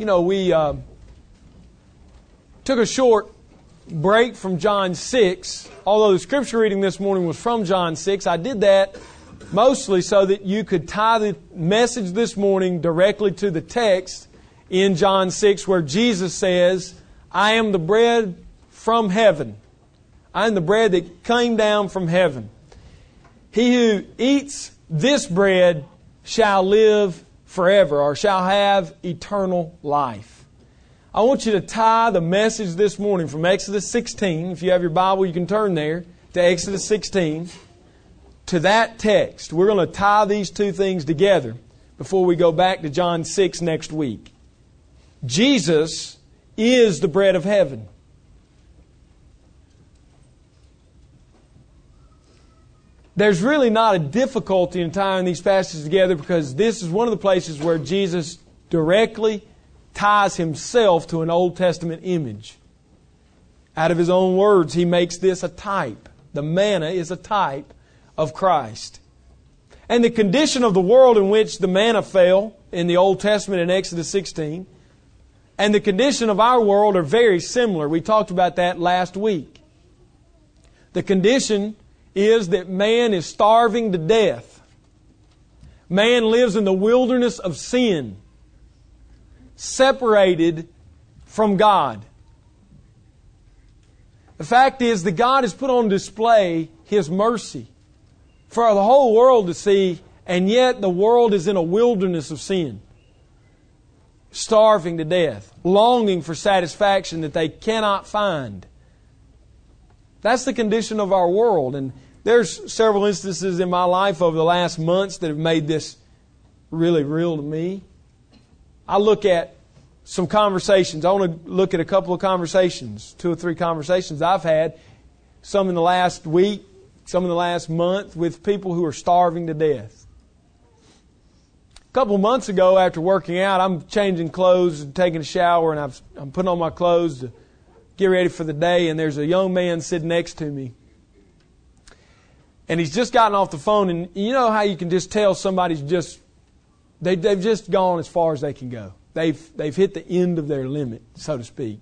you know, we uh, took a short break from John 6. Although the scripture reading this morning was from John 6, I did that mostly so that you could tie the message this morning directly to the text in John 6 where Jesus says, I am the bread from heaven. I am the bread that came down from heaven. He who eats this bread shall live forever or shall have eternal life. I want you to tie the message this morning from Exodus 16. If you have your Bible, you can turn there to Exodus 16 to that text. We're going to tie these two things together before we go back to John 6 next week. Jesus is the bread of heaven. There's really not a difficulty in tying these passages together because this is one of the places where Jesus directly ties himself to an Old Testament image. Out of his own words, he makes this a type. The manna is a type of Christ. And the condition of the world in which the manna fell in the Old Testament in Exodus 16 and the condition of our world are very similar. We talked about that last week. The condition is that man is starving to death. Man lives in the wilderness of sin, separated from God. The fact is that God has put on display His mercy for the whole world to see, and yet the world is in a wilderness of sin, starving to death, longing for satisfaction that they cannot find. That's the condition of our world. And there's several instances in my life over the last months that have made this really real to me. I look at some conversations. I want to look at a couple of conversations, two or three conversations I've had, some in the last week, some in the last month, with people who are starving to death. A couple of months ago, after working out, I'm changing clothes and taking a shower, and I've, I'm putting on my clothes to get ready for the day, and there's a young man sitting next to me. And he's just gotten off the phone, and you know how you can just tell somebody's just, they, they've just gone as far as they can go. They've, they've hit the end of their limit, so to speak.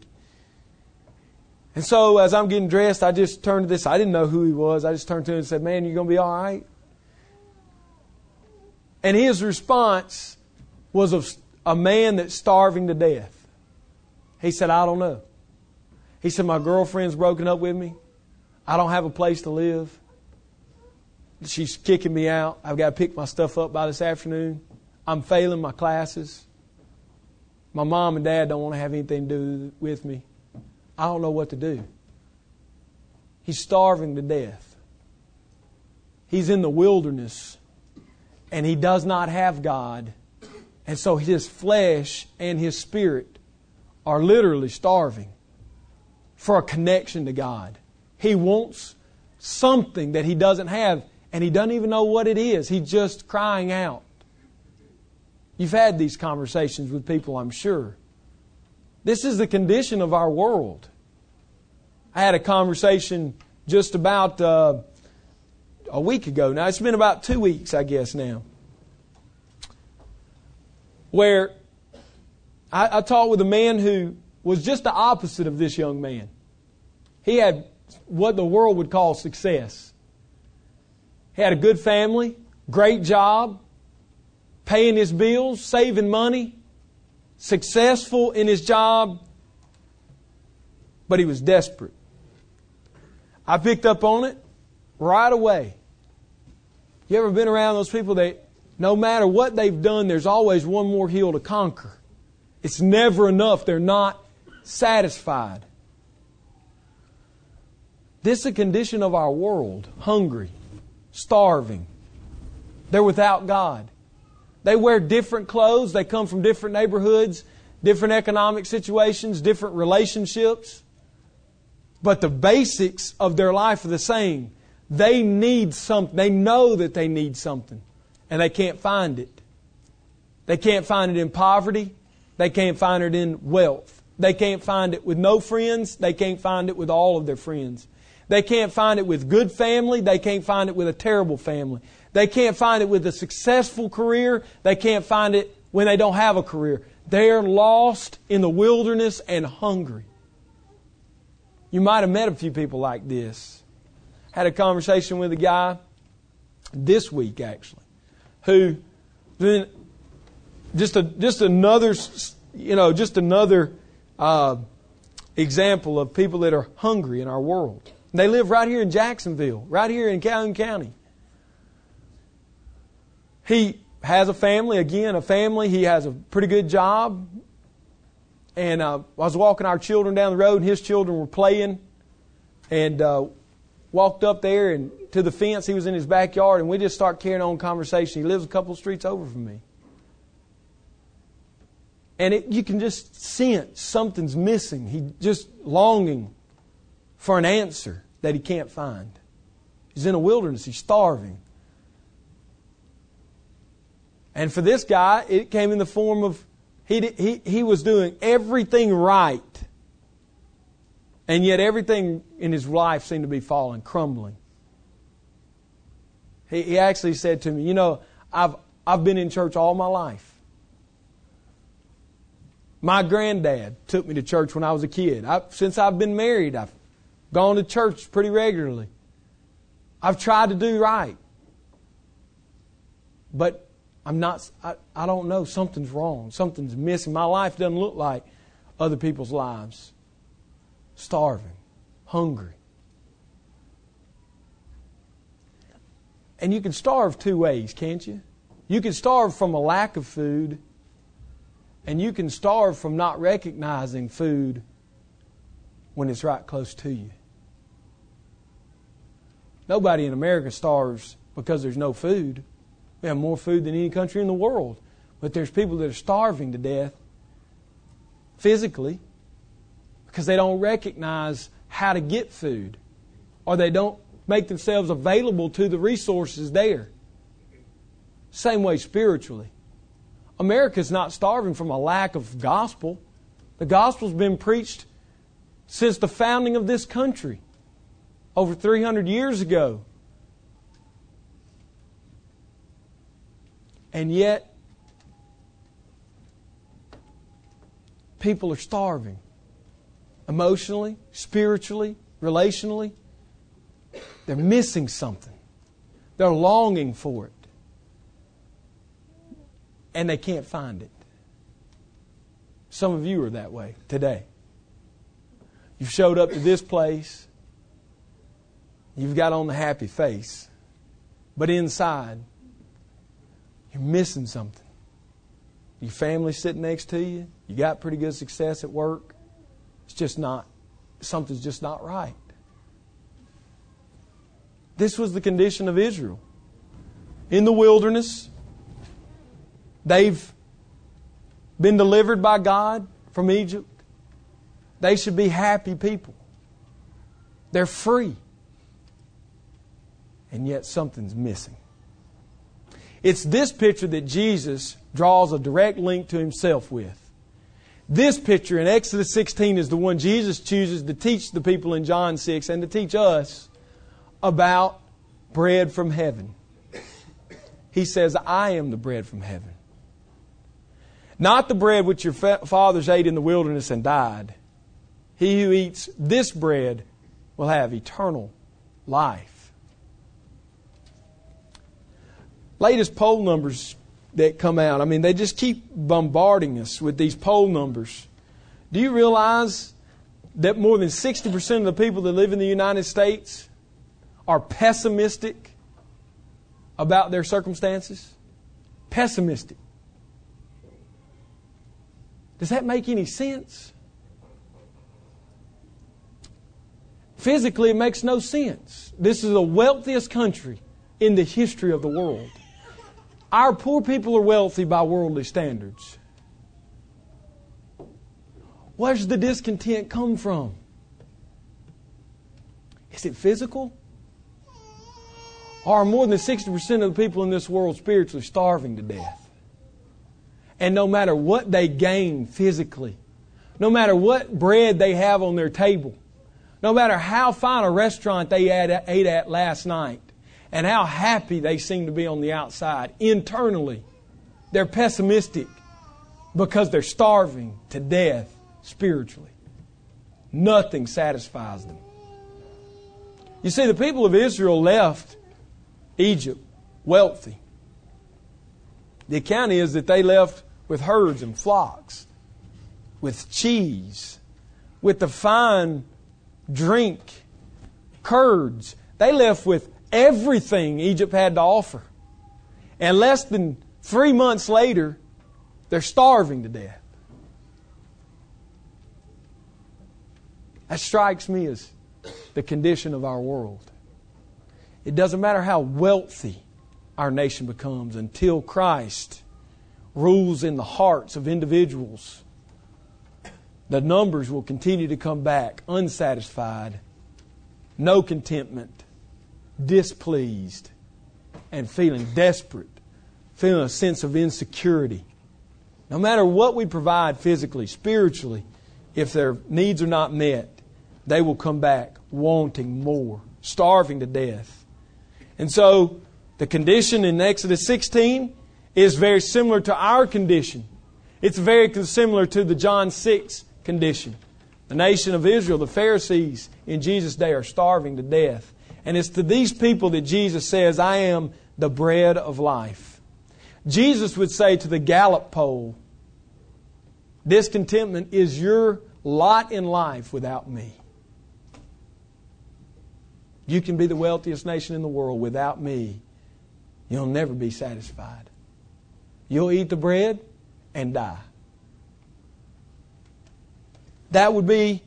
And so as I'm getting dressed, I just turned to this. I didn't know who he was. I just turned to him and said, Man, you're going to be all right? And his response was of a man that's starving to death. He said, I don't know. He said, My girlfriend's broken up with me. I don't have a place to live. She's kicking me out. I've got to pick my stuff up by this afternoon. I'm failing my classes. My mom and dad don't want to have anything to do with me. I don't know what to do. He's starving to death. He's in the wilderness and he does not have God. And so his flesh and his spirit are literally starving for a connection to God. He wants something that he doesn't have, and he doesn't even know what it is. He's just crying out. You've had these conversations with people, I'm sure. This is the condition of our world. I had a conversation just about uh, a week ago. Now, it's been about two weeks, I guess, now, where I, I talked with a man who was just the opposite of this young man. He had what the world would call success. He had a good family, great job, paying his bills, saving money, successful in his job, but he was desperate. I picked up on it right away. You ever been around those people that no matter what they've done, there's always one more hill to conquer? It's never enough. They're not satisfied. This is a condition of our world hungry, starving. They're without God. They wear different clothes, they come from different neighborhoods, different economic situations, different relationships. But the basics of their life are the same. They need something. They know that they need something, and they can't find it. They can't find it in poverty. They can't find it in wealth. They can't find it with no friends. They can't find it with all of their friends. They can't find it with good family. They can't find it with a terrible family. They can't find it with a successful career. They can't find it when they don't have a career. They're lost in the wilderness and hungry. You might have met a few people like this. Had a conversation with a guy this week, actually, who then just a just another you know just another uh, example of people that are hungry in our world. They live right here in Jacksonville, right here in Calhoun County. He has a family, again, a family. He has a pretty good job. And uh, I was walking our children down the road, and his children were playing. And uh, walked up there and to the fence. He was in his backyard, and we just start carrying on conversation. He lives a couple streets over from me. And it, you can just sense something's missing. He just longing for an answer that he can't find. He's in a wilderness. He's starving. And for this guy, it came in the form of he, he, he was doing everything right. And yet everything in his life seemed to be falling, crumbling. He, he actually said to me, You know, I've, I've been in church all my life. My granddad took me to church when I was a kid. I, since I've been married, I've gone to church pretty regularly. I've tried to do right. But I'm not, I, I don't know. Something's wrong. Something's missing. My life doesn't look like other people's lives. Starving, hungry. And you can starve two ways, can't you? You can starve from a lack of food and you can starve from not recognizing food when it's right close to you. Nobody in America starves because there's no food. We have more food than any country in the world. But there's people that are starving to death physically because they don't recognize how to get food or they don't make themselves available to the resources there. Same way spiritually. America's not starving from a lack of gospel. The gospel's been preached since the founding of this country, over 300 years ago. And yet, people are starving emotionally, spiritually, relationally. They're missing something, they're longing for it and they can't find it. Some of you are that way today. You've showed up to this place, you've got on the happy face, but inside, you're missing something. Your family's sitting next to you, you got pretty good success at work. It's just not, something's just not right. This was the condition of Israel. In the wilderness, They've been delivered by God from Egypt. They should be happy people. They're free. And yet something's missing. It's this picture that Jesus draws a direct link to himself with. This picture in Exodus 16 is the one Jesus chooses to teach the people in John 6 and to teach us about bread from heaven. He says, I am the bread from heaven. Not the bread which your fathers ate in the wilderness and died. He who eats this bread will have eternal life. Latest poll numbers that come out, I mean, they just keep bombarding us with these poll numbers. Do you realize that more than 60% of the people that live in the United States are pessimistic about their circumstances? Pessimistic. Does that make any sense? Physically, it makes no sense. This is the wealthiest country in the history of the world. Our poor people are wealthy by worldly standards. Where's the discontent come from? Is it physical? Are more than 60% of the people in this world spiritually starving to death? And no matter what they gain physically, no matter what bread they have on their table, no matter how fine a restaurant they ate at last night, and how happy they seem to be on the outside, internally, they're pessimistic because they're starving to death spiritually. Nothing satisfies them. You see, the people of Israel left Egypt wealthy. The account is that they left with herds and flocks, with cheese, with the fine drink, curds. They left with everything Egypt had to offer. And less than three months later, they're starving to death. That strikes me as the condition of our world. It doesn't matter how wealthy our nation becomes until Christ rules in the hearts of individuals. The numbers will continue to come back unsatisfied, no contentment, displeased, and feeling desperate, feeling a sense of insecurity. No matter what we provide physically, spiritually, if their needs are not met, they will come back wanting more, starving to death. And so, the condition in Exodus 16 is very similar to our condition. It's very similar to the John 6 condition. The nation of Israel, the Pharisees in Jesus' day, are starving to death. And it's to these people that Jesus says, I am the bread of life. Jesus would say to the Gallup poll, Discontentment is your lot in life without me. You can be the wealthiest nation in the world without me. You'll never be satisfied. You'll eat the bread and die. That would be,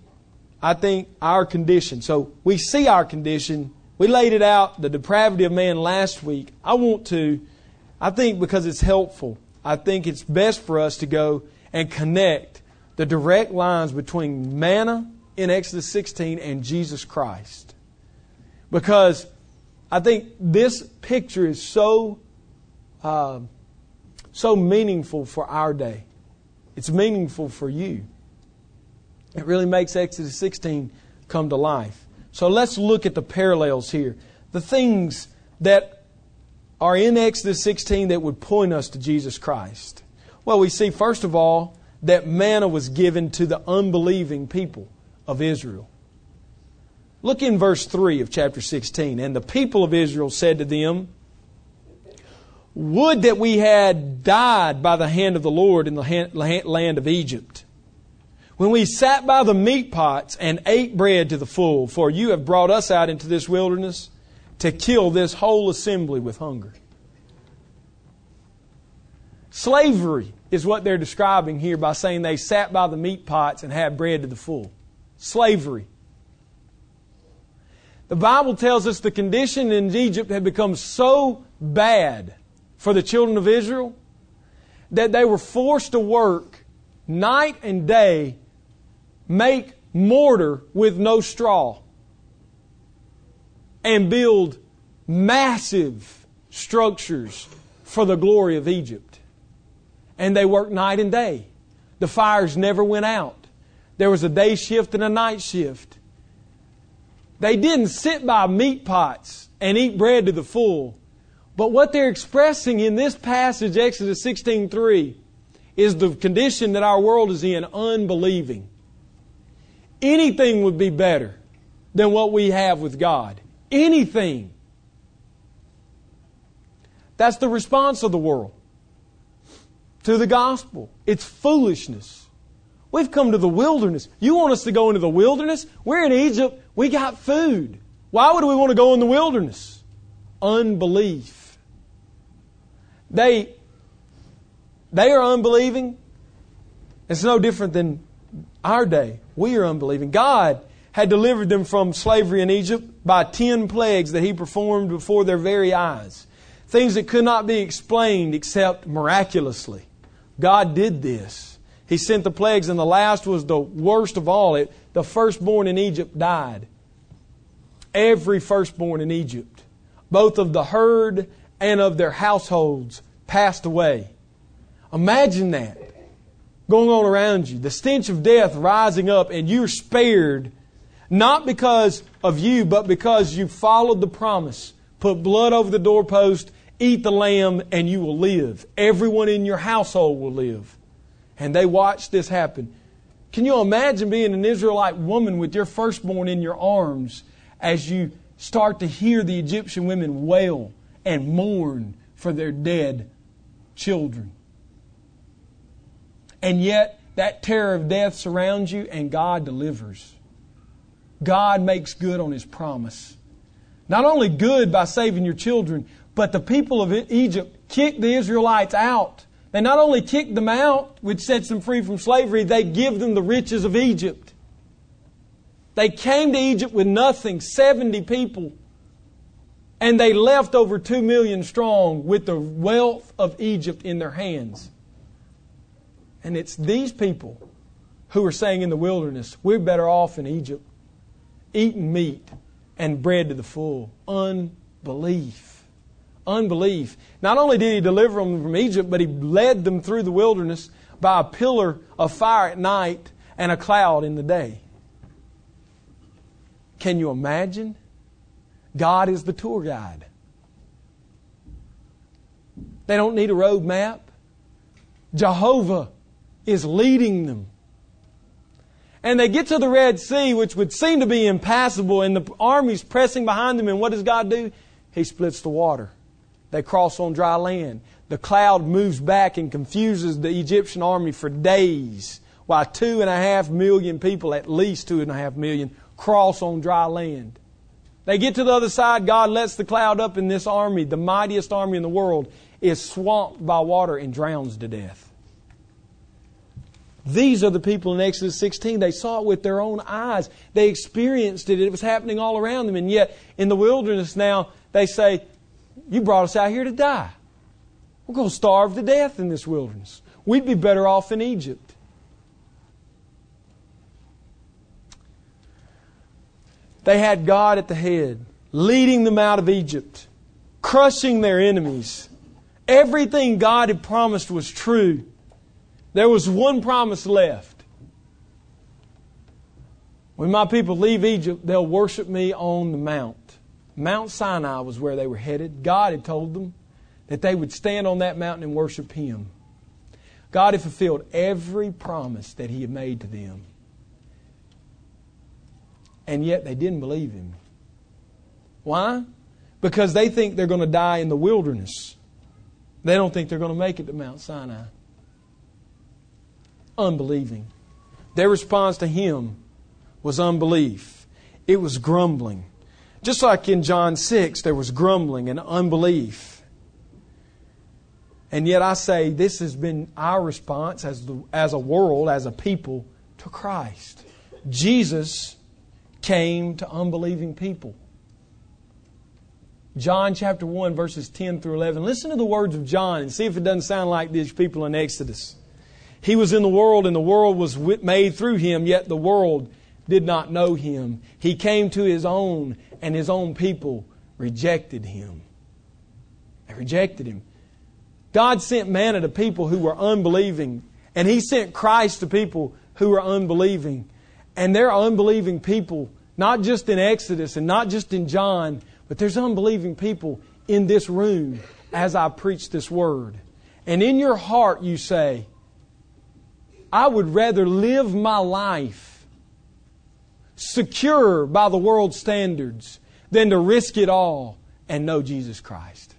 I think, our condition. So we see our condition. We laid it out, the depravity of man last week. I want to, I think because it's helpful, I think it's best for us to go and connect the direct lines between manna in Exodus 16 and Jesus Christ. Because I think this picture is so, uh, so meaningful for our day. It's meaningful for you. It really makes Exodus 16 come to life. So let's look at the parallels here. The things that are in Exodus 16 that would point us to Jesus Christ. Well, we see, first of all, that manna was given to the unbelieving people of Israel. Look in verse 3 of chapter 16. And the people of Israel said to them, Would that we had died by the hand of the Lord in the land of Egypt. When we sat by the meat pots and ate bread to the full, for you have brought us out into this wilderness to kill this whole assembly with hunger. Slavery is what they're describing here by saying they sat by the meat pots and had bread to the full. Slavery. The Bible tells us the condition in Egypt had become so bad for the children of Israel that they were forced to work night and day, make mortar with no straw, and build massive structures for the glory of Egypt and they worked night and day. The fires never went out. There was a day shift and a night shift. They didn't sit by meat pots and eat bread to the full. But what they're expressing in this passage, Exodus 16:3, is the condition that our world is in, unbelieving. Anything would be better than what we have with God. Anything. That's the response of the world to the gospel. It's foolishness. We've come to the wilderness. You want us to go into the wilderness? We're in Egypt. We got food. Why would we want to go in the wilderness? Unbelief. They, they are unbelieving. It's no different than our day. We are unbelieving. God had delivered them from slavery in Egypt by ten plagues that He performed before their very eyes. Things that could not be explained except miraculously. God did this. He sent the plagues, and the last was the worst of all. It, the firstborn in Egypt died. Every firstborn in Egypt, both of the herd and of their households, passed away. Imagine that going on around you. The stench of death rising up, and you're spared not because of you, but because you followed the promise. Put blood over the doorpost Eat the lamb and you will live. Everyone in your household will live. And they watched this happen. Can you imagine being an Israelite woman with your firstborn in your arms as you start to hear the Egyptian women wail and mourn for their dead children? And yet, that terror of death surrounds you, and God delivers. God makes good on His promise. Not only good by saving your children, but the people of Egypt kicked the Israelites out. They not only kicked them out, which sets them free from slavery, they give them the riches of Egypt. They came to Egypt with nothing, 70 people, and they left over 2 million strong with the wealth of Egypt in their hands. And it's these people who are saying in the wilderness, we're better off in Egypt, eating meat and bread to the full. Unbelief. Unbelief. Not only did he deliver them from Egypt, but he led them through the wilderness by a pillar of fire at night and a cloud in the day. Can you imagine? God is the tour guide. They don't need a road map. Jehovah is leading them. And they get to the Red Sea, which would seem to be impassable, and the army's pressing behind them. And what does God do? He splits the water. They cross on dry land. The cloud moves back and confuses the Egyptian army for days, while two and a half million people, at least two and a half million, cross on dry land. They get to the other side. God lets the cloud up, and this army, the mightiest army in the world, is swamped by water and drowns to death. These are the people in Exodus 16. They saw it with their own eyes. They experienced it. It was happening all around them. And yet, in the wilderness now, they say, You brought us out here to die. We're going to starve to death in this wilderness. We'd be better off in Egypt. They had God at the head, leading them out of Egypt, crushing their enemies. Everything God had promised was true. There was one promise left. When my people leave Egypt, they'll worship me on the mount. Mount Sinai was where they were headed. God had told them that they would stand on that mountain and worship Him. God had fulfilled every promise that He had made to them. And yet they didn't believe Him. Why? Because they think they're going to die in the wilderness. They don't think they're going to make it to Mount Sinai unbelieving. Their response to him was unbelief, it was grumbling. Just like in John 6, there was grumbling and unbelief. And yet I say this has been our response as, the, as a world, as a people, to Christ. Jesus came to unbelieving people. John chapter 1, verses 10 through 11. Listen to the words of John and see if it doesn't sound like these people in Exodus. He was in the world, and the world was made through him, yet the world did not know him. He came to his own, and his own people rejected him. They rejected him. God sent manna to people who were unbelieving, and He sent Christ to people who were unbelieving. And there are unbelieving people, not just in Exodus and not just in John, but there's unbelieving people in this room as I preach this word. And in your heart, you say, I would rather live my life secure by the world's standards than to risk it all and know Jesus Christ.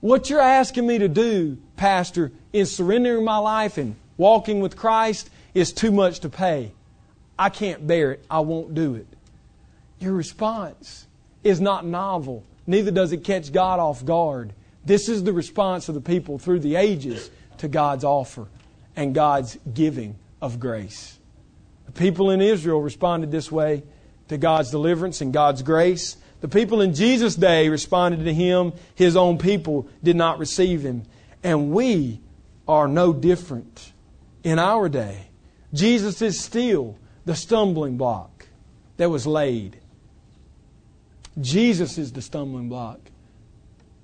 What you're asking me to do, Pastor, is surrendering my life and walking with Christ is too much to pay. I can't bear it. I won't do it. Your response is not novel, neither does it catch God off guard. This is the response of the people through the ages to God's offer and God's giving of grace. The people in Israel responded this way to God's deliverance and God's grace. The people in Jesus' day responded to Him. His own people did not receive Him. And we are no different in our day. Jesus is still the stumbling block that was laid. Jesus is the stumbling block.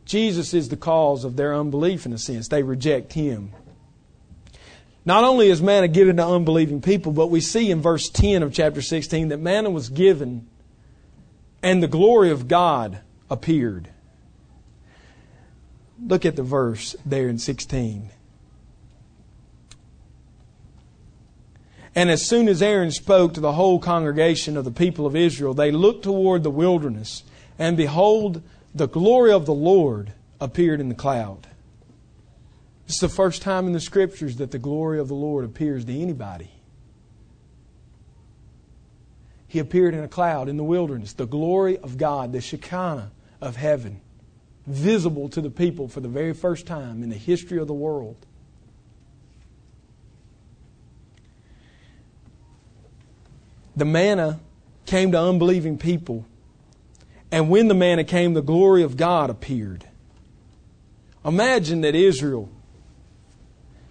Jesus is the cause of their unbelief in a sense. They reject Him. Not only is manna given to unbelieving people, but we see in verse 10 of chapter 16 that manna was given and the glory of God appeared. Look at the verse there in 16. And as soon as Aaron spoke to the whole congregation of the people of Israel, they looked toward the wilderness, and behold, the glory of the Lord appeared in the cloud. This is the first time in the scriptures that the glory of the Lord appears to anybody. He appeared in a cloud in the wilderness, the glory of God, the Shekinah of heaven, visible to the people for the very first time in the history of the world. The manna came to unbelieving people, and when the manna came, the glory of God appeared. Imagine that Israel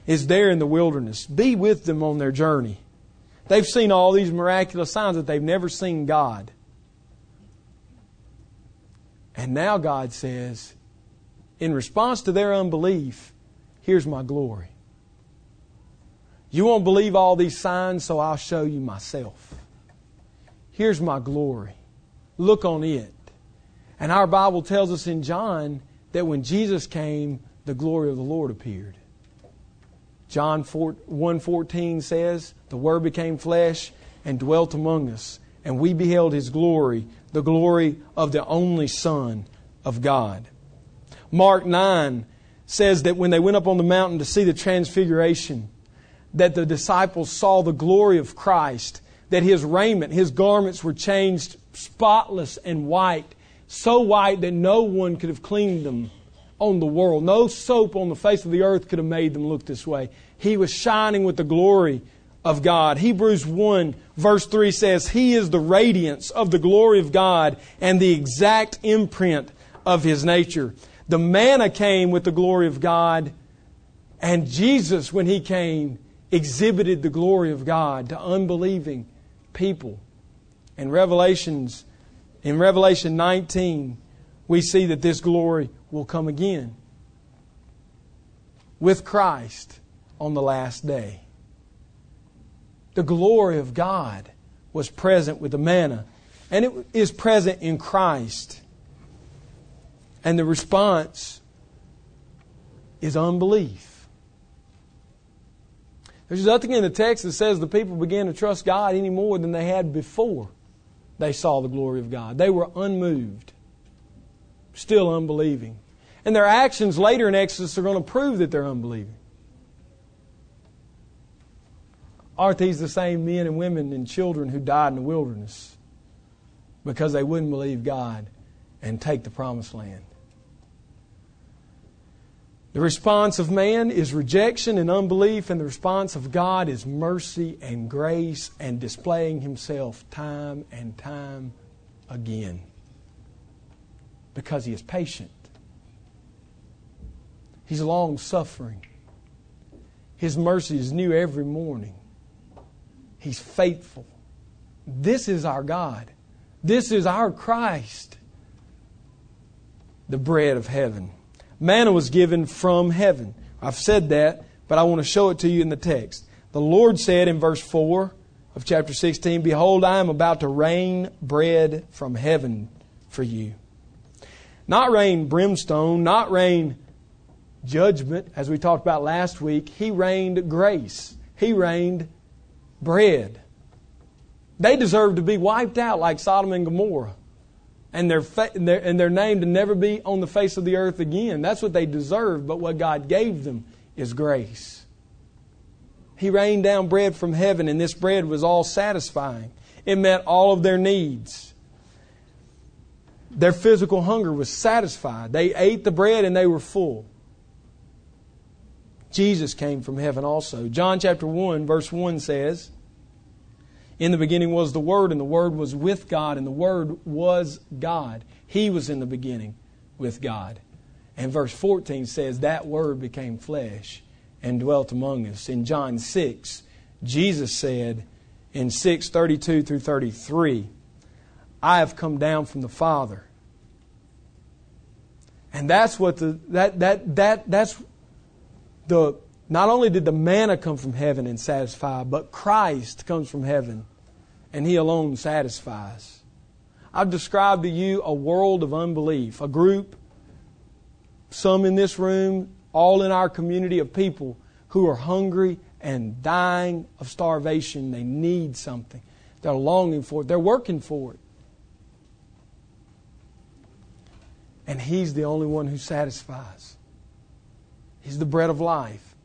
is there in the wilderness. Be with them on their journey. They've seen all these miraculous signs that they've never seen God. And now God says, in response to their unbelief, here's my glory. You won't believe all these signs, so I'll show you myself. Here's my glory. Look on it. And our Bible tells us in John that when Jesus came, the glory of the Lord appeared. John 1:14 says, "The word became flesh and dwelt among us, and we beheld his glory, the glory of the only Son of God." Mark 9 says that when they went up on the mountain to see the transfiguration, that the disciples saw the glory of Christ, that his raiment, his garments were changed spotless and white, so white that no one could have cleaned them on the world. No soap on the face of the earth could have made them look this way. He was shining with the glory of God. Hebrews 1 verse 3 says, He is the radiance of the glory of God and the exact imprint of His nature. The manna came with the glory of God, and Jesus, when He came, exhibited the glory of God to unbelieving people. In Revelations, in Revelation 19, we see that this glory will come again with Christ on the last day. The glory of God was present with the manna, and it is present in Christ. And the response is unbelief. There's nothing in the text that says the people began to trust God any more than they had before they saw the glory of God. They were unmoved still unbelieving. And their actions later in Exodus are going to prove that they're unbelieving. Aren't these the same men and women and children who died in the wilderness because they wouldn't believe God and take the promised land? The response of man is rejection and unbelief, and the response of God is mercy and grace and displaying Himself time and time again because he is patient. He's long suffering. His mercy is new every morning. He's faithful. This is our God. This is our Christ, the bread of heaven. Manna was given from heaven. I've said that, but I want to show it to you in the text. The Lord said in verse 4 of chapter 16, Behold, I am about to rain bread from heaven for you. Not rain brimstone, not rain judgment, as we talked about last week. He rained grace. He rained bread. They deserve to be wiped out like Sodom and Gomorrah. And their, fa- and, their, and their name to never be on the face of the earth again. That's what they deserve, but what God gave them is grace. He rained down bread from heaven, and this bread was all satisfying. It met all of their needs. Their physical hunger was satisfied. They ate the bread and they were full. Jesus came from heaven also. John chapter 1, verse 1 says, In the beginning was the Word, and the Word was with God, and the Word was God. He was in the beginning with God. And verse 14 says, That Word became flesh and dwelt among us. In John 6, Jesus said in 6 32 through 33, I have come down from the Father. And that's what the that that that that's the not only did the manna come from heaven and satisfy, but Christ comes from heaven and he alone satisfies. I've described to you a world of unbelief, a group, some in this room, all in our community of people who are hungry and dying of starvation. They need something. They're longing for it. They're working for it. And He's the only one who satisfies. He's the bread of life.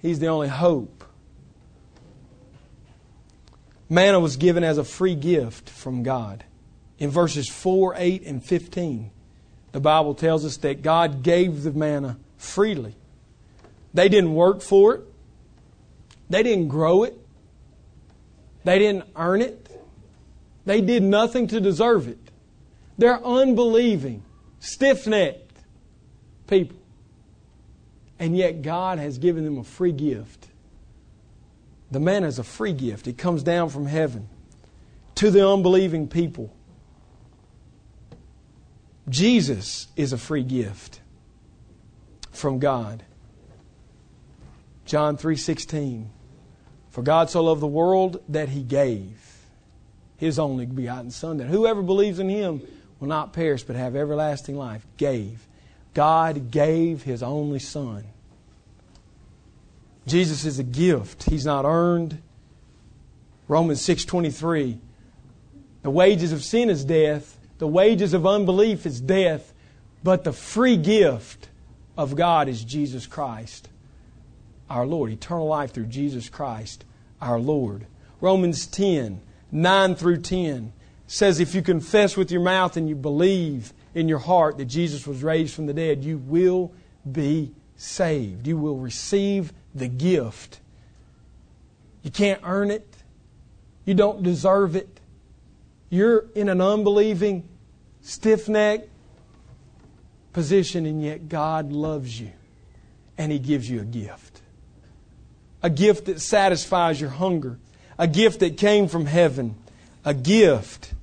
He's the only hope. Manna was given as a free gift from God. In verses 4, 8, and 15, the Bible tells us that God gave the manna freely. They didn't work for it, they didn't grow it, they didn't earn it, they did nothing to deserve it. They're unbelieving, stiff necked people. And yet God has given them a free gift. The manna is a free gift, it comes down from heaven to the unbelieving people. Jesus is a free gift from God. John 3:16 For God so loved the world that he gave his only begotten son that whoever believes in him will not perish but have everlasting life. Gave. God gave his only son. Jesus is a gift. He's not earned. Romans 6:23 The wages of sin is death, the wages of unbelief is death, but the free gift of God is Jesus Christ, our Lord. Eternal life through Jesus Christ, our Lord. Romans 10 9 through 10 says if you confess with your mouth and you believe in your heart that Jesus was raised from the dead, you will be saved. You will receive the gift. You can't earn it. You don't deserve it. You're in an unbelieving, stiff necked position, and yet God loves you and He gives you a gift. A gift that satisfies your hunger, a gift that came from heaven, a gift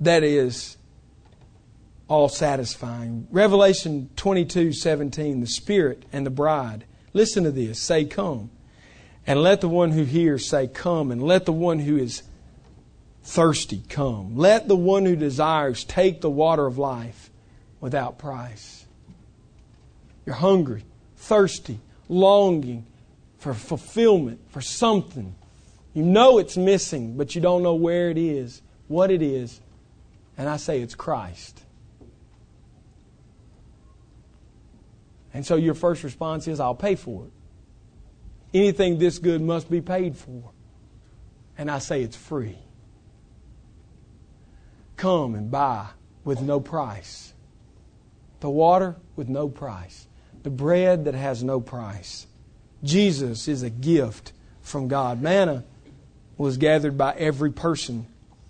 that is all satisfying. Revelation 22 17, the Spirit and the bride. Listen to this. Say, Come. And let the one who hears say, Come. And let the one who is thirsty come. Let the one who desires take the water of life without price. You're hungry, thirsty, longing for fulfillment, for something. You know it's missing, but you don't know where it is, what it is. And I say it's Christ. And so your first response is, I'll pay for it. Anything this good must be paid for. And I say it's free. Come and buy with no price. The water with no price. The bread that has no price. Jesus is a gift from God. Manna was gathered by every person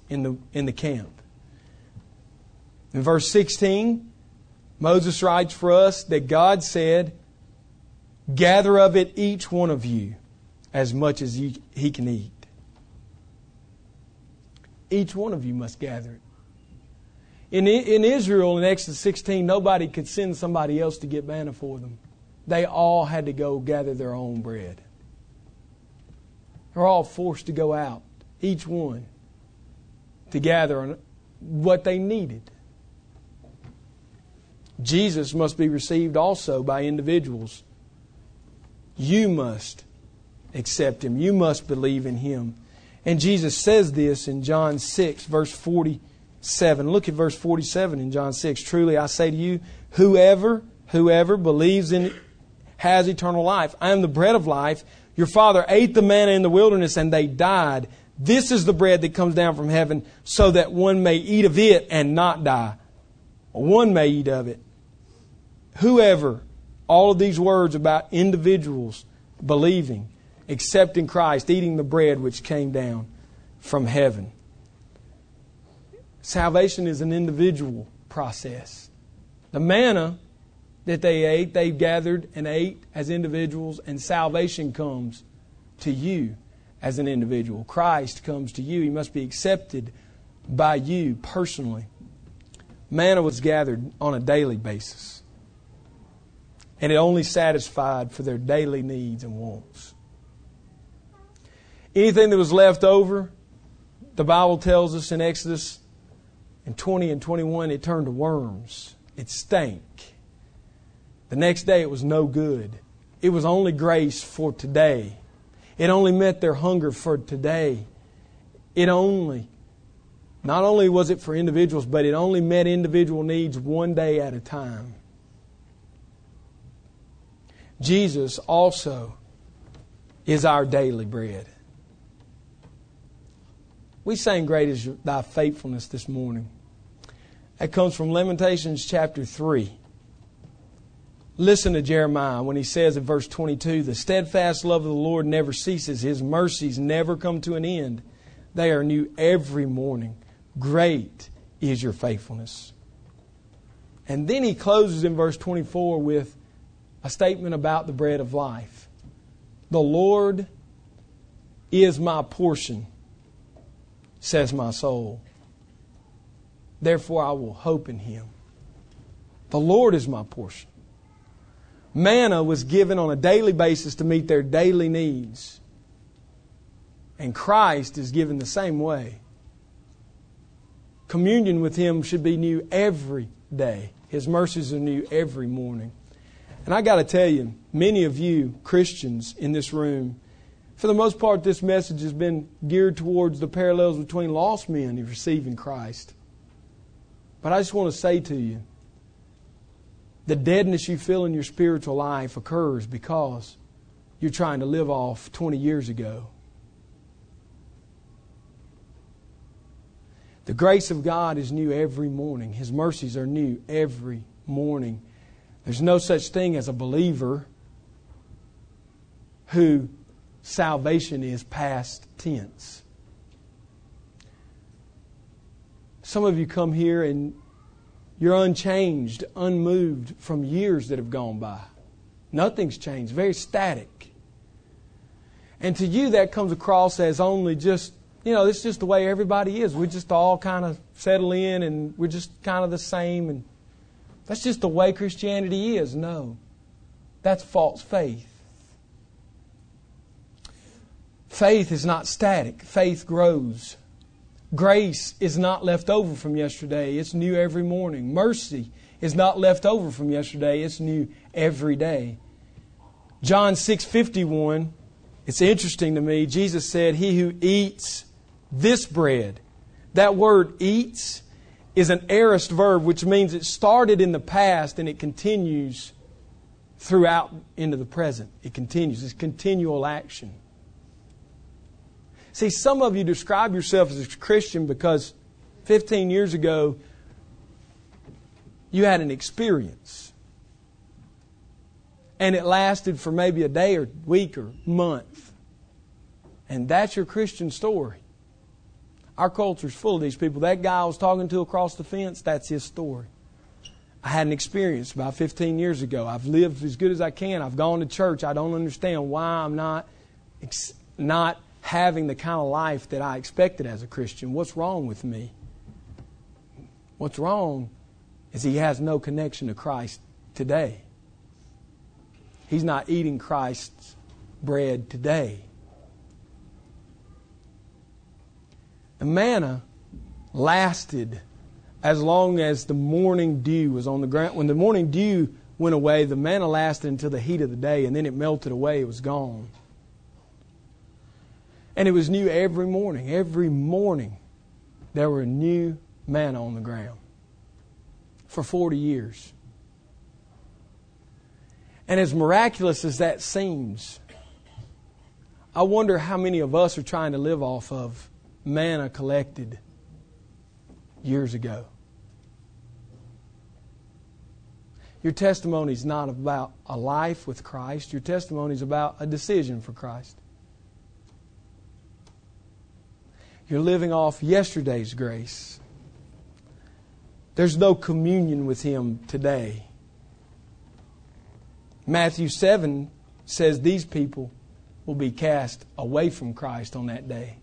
in the, in the camp. In verse 16, Moses writes for us that God said, Gather of it each one of you as much as he can eat. Each one of you must gather it. In, in Israel, in Exodus 16, nobody could send somebody else to get manna for them. They all had to go gather their own bread. They're all forced to go out, each one, to gather what they needed. Jesus must be received also by individuals. You must accept him. You must believe in him. And Jesus says this in John 6, verse 47. Look at verse 47 in John 6. Truly I say to you, whoever, whoever believes in has eternal life. I am the bread of life. Your father ate the manna in the wilderness and they died. This is the bread that comes down from heaven so that one may eat of it and not die. One may eat of it whoever, all of these words about individuals believing, accepting Christ, eating the bread which came down from heaven. Salvation is an individual process. The manna that they ate, they gathered and ate as individuals, and salvation comes to you as an individual. Christ comes to you. He must be accepted by you personally. Manna was gathered on a daily basis and it only satisfied for their daily needs and wants. Anything that was left over, the Bible tells us in Exodus in 20 and 21, it turned to worms. It stank. The next day it was no good. It was only grace for today. It only met their hunger for today. It only, not only was it for individuals, but it only met individual needs one day at a time. Jesus also is our daily bread. We sang Great is Thy Faithfulness this morning. That comes from Lamentations chapter 3. Listen to Jeremiah when he says in verse 22 The steadfast love of the Lord never ceases, His mercies never come to an end. They are new every morning. Great is your faithfulness. And then he closes in verse 24 with a statement about the bread of life. The Lord is my portion, says my soul. Therefore, I will hope in him. The Lord is my portion. Manna was given on a daily basis to meet their daily needs. And Christ is given the same way. Communion with Him should be new every day. His mercies are new every morning. And I got to tell you, many of you Christians in this room, for the most part, this message has been geared towards the parallels between lost men and receiving Christ. But I just want to say to you the deadness you feel in your spiritual life occurs because you're trying to live off 20 years ago. The grace of God is new every morning. His mercies are new every morning. There's no such thing as a believer who salvation is past tense. Some of you come here and you're unchanged, unmoved from years that have gone by. Nothing's changed, very static. And to you, that comes across as only just, you know, it's just the way everybody is. We just all kind of settle in and we're just kind of the same. And that's just the way Christianity is. No, that's false faith. Faith is not static, faith grows. Grace is not left over from yesterday, it's new every morning. Mercy is not left over from yesterday, it's new every day. John 6:51 It's interesting to me. Jesus said, "He who eats this bread." That word eats is an aorist verb which means it started in the past and it continues throughout into the present. It continues. It's continual action. See, some of you describe yourself as a Christian because 15 years ago you had an experience. And it lasted for maybe a day or week or month. And that's your Christian story. Our culture's full of these people. That guy I was talking to across the fence, that's his story. I had an experience about 15 years ago. I've lived as good as I can. I've gone to church. I don't understand why I'm not not having the kind of life that I expected as a Christian. What's wrong with me? What's wrong is he has no connection to Christ today. He's not eating Christ's bread today. The manna lasted as long as the morning dew was on the ground. When the morning dew went away, the manna lasted until the heat of the day, and then it melted away, it was gone. And it was new every morning. Every morning, there were new manna on the ground for 40 years. And as miraculous as that seems, I wonder how many of us are trying to live off of manna collected years ago. Your testimony is not about a life with Christ, your testimony is about a decision for Christ. You're living off yesterday's grace. There's no communion with Him today. Matthew 7 says these people will be cast away from Christ on that day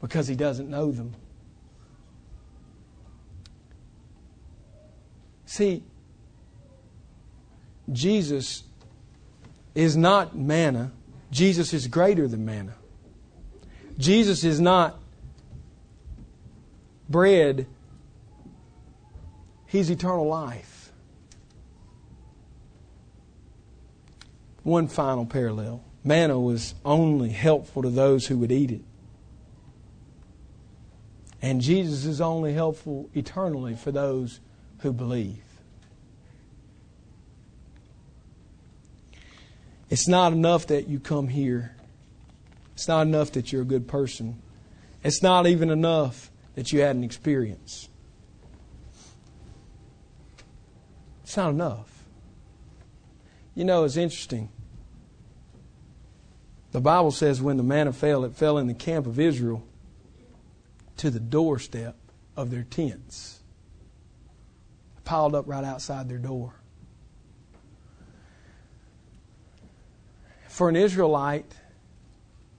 because He doesn't know them. See, Jesus is not manna. Jesus is greater than manna. Jesus is not bread, He's eternal life. One final parallel manna was only helpful to those who would eat it. And Jesus is only helpful eternally for those who believe. It's not enough that you come here. It's not enough that you're a good person. It's not even enough that you had an experience. It's not enough. You know, it's interesting. The Bible says when the manna fell, it fell in the camp of Israel to the doorstep of their tents, piled up right outside their door. For an Israelite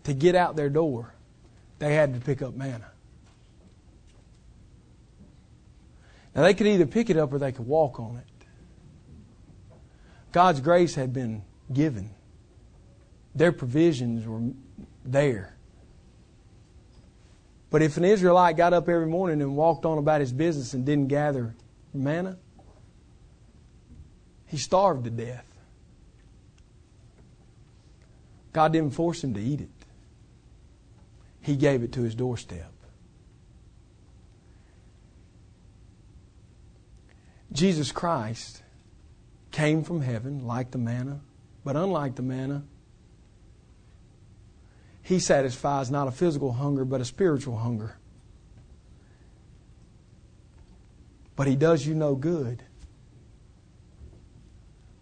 to get out their door, they had to pick up manna. Now, they could either pick it up or they could walk on it. God's grace had been given, their provisions were there. But if an Israelite got up every morning and walked on about his business and didn't gather manna, he starved to death. God didn't force him to eat it, He gave it to his doorstep. Jesus Christ came from heaven like the manna, but unlike the manna, he satisfies not a physical hunger, but a spiritual hunger. But he does you no good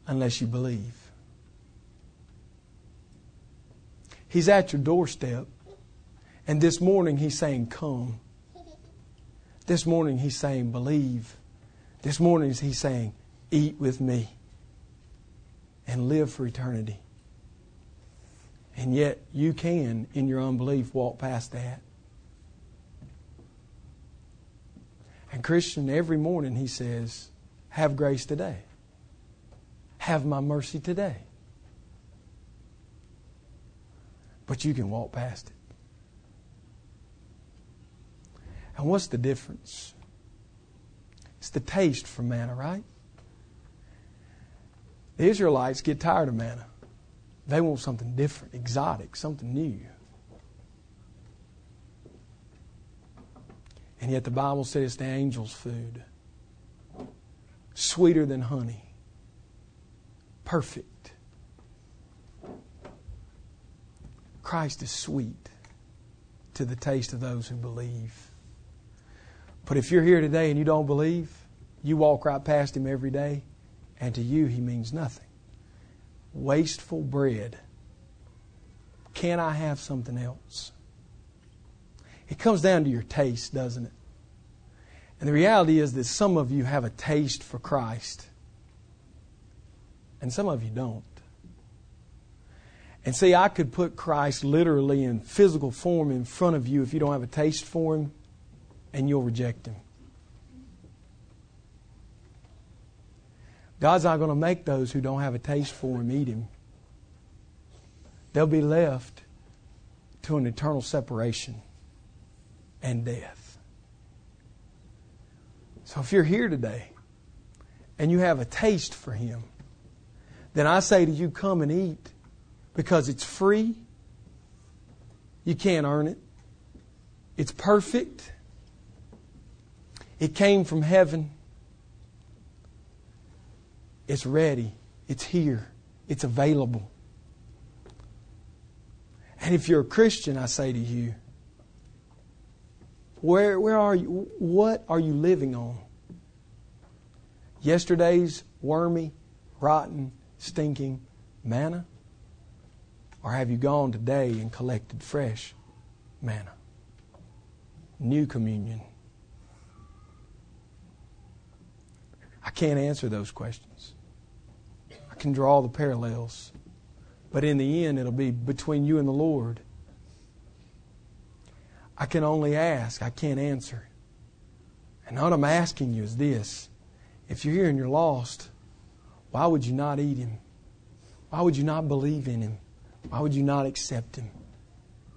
unless you believe. He's at your doorstep, and this morning he's saying, Come. This morning he's saying, Believe. This morning he's saying, Eat with me and live for eternity. And yet, you can, in your unbelief, walk past that. And, Christian, every morning he says, Have grace today. Have my mercy today. But you can walk past it. And what's the difference? It's the taste for manna, right? The Israelites get tired of manna. They want something different, exotic, something new. And yet the Bible says it's the angel's food. Sweeter than honey. Perfect. Christ is sweet to the taste of those who believe. But if you're here today and you don't believe, you walk right past him every day and to you he means nothing. Wasteful bread. Can I have something else? It comes down to your taste, doesn't it? And the reality is that some of you have a taste for Christ, and some of you don't. And see, I could put Christ literally in physical form in front of you if you don't have a taste for Him, and you'll reject Him. God's not going to make those who don't have a taste for Him eat Him. They'll be left to an eternal separation and death. So if you're here today and you have a taste for Him, then I say to you, come and eat because it's free. You can't earn it. It's perfect. It came from heaven. It's ready. It's here. It's available. And if you're a Christian, I say to you, where, where are you? What are you living on? Yesterday's wormy, rotten, stinking manna? Or have you gone today and collected fresh manna? New communion. I can't answer those questions can draw the parallels. But in the end, it'll be between you and the Lord. I can only ask, I can't answer. And what I'm asking you is this if you're here and you're lost, why would you not eat Him? Why would you not believe in Him? Why would you not accept Him?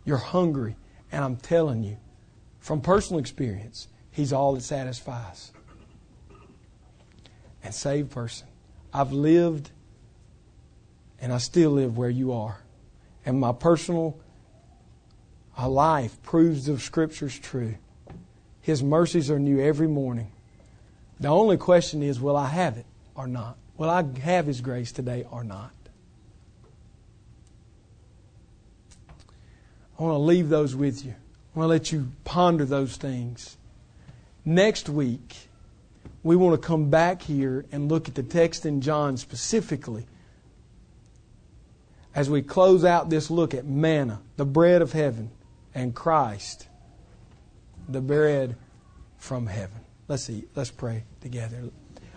You're hungry, and I'm telling you, from personal experience, He's all that satisfies. And saved person, I've lived And I still live where you are. And my personal uh, life proves the Scripture's true. His mercies are new every morning. The only question is will I have it or not? Will I have His grace today or not? I want to leave those with you. I want to let you ponder those things. Next week, we want to come back here and look at the text in John specifically as we close out this look at manna, the bread of heaven, and Christ, the bread from heaven. Let's see, let's pray together.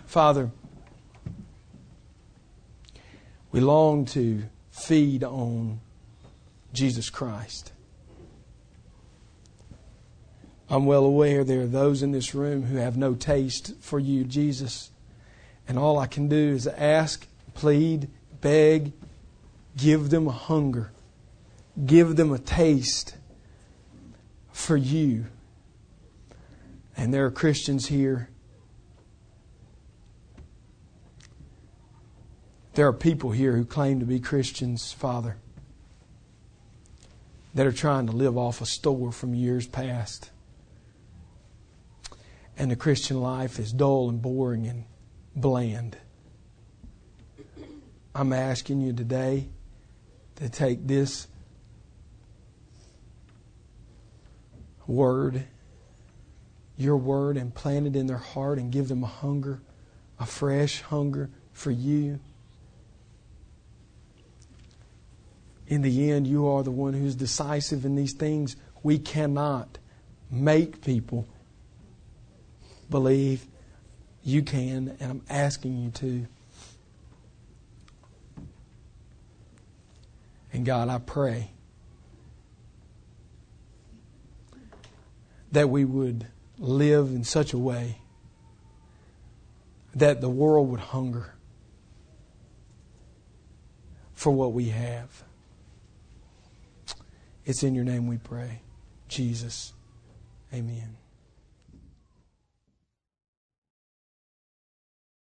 Father, we long to feed on Jesus Christ. I'm well aware there are those in this room who have no taste for you, Jesus. And all I can do is ask, plead, beg, give them a hunger, give them a taste for you. And there are Christians here. There are people here who claim to be Christians, Father, that are trying to live off a store from years past and the Christian life is dull and boring and bland. I'm asking you today to take this word, your word, and plant it in their heart and give them a hunger, a fresh hunger for you. In the end, you are the one who's decisive in these things. We cannot make people believe you can, and I'm asking you to. And God, I pray that we would live in such a way that the world would hunger for what we have. It's in your name we pray. Jesus. Amen.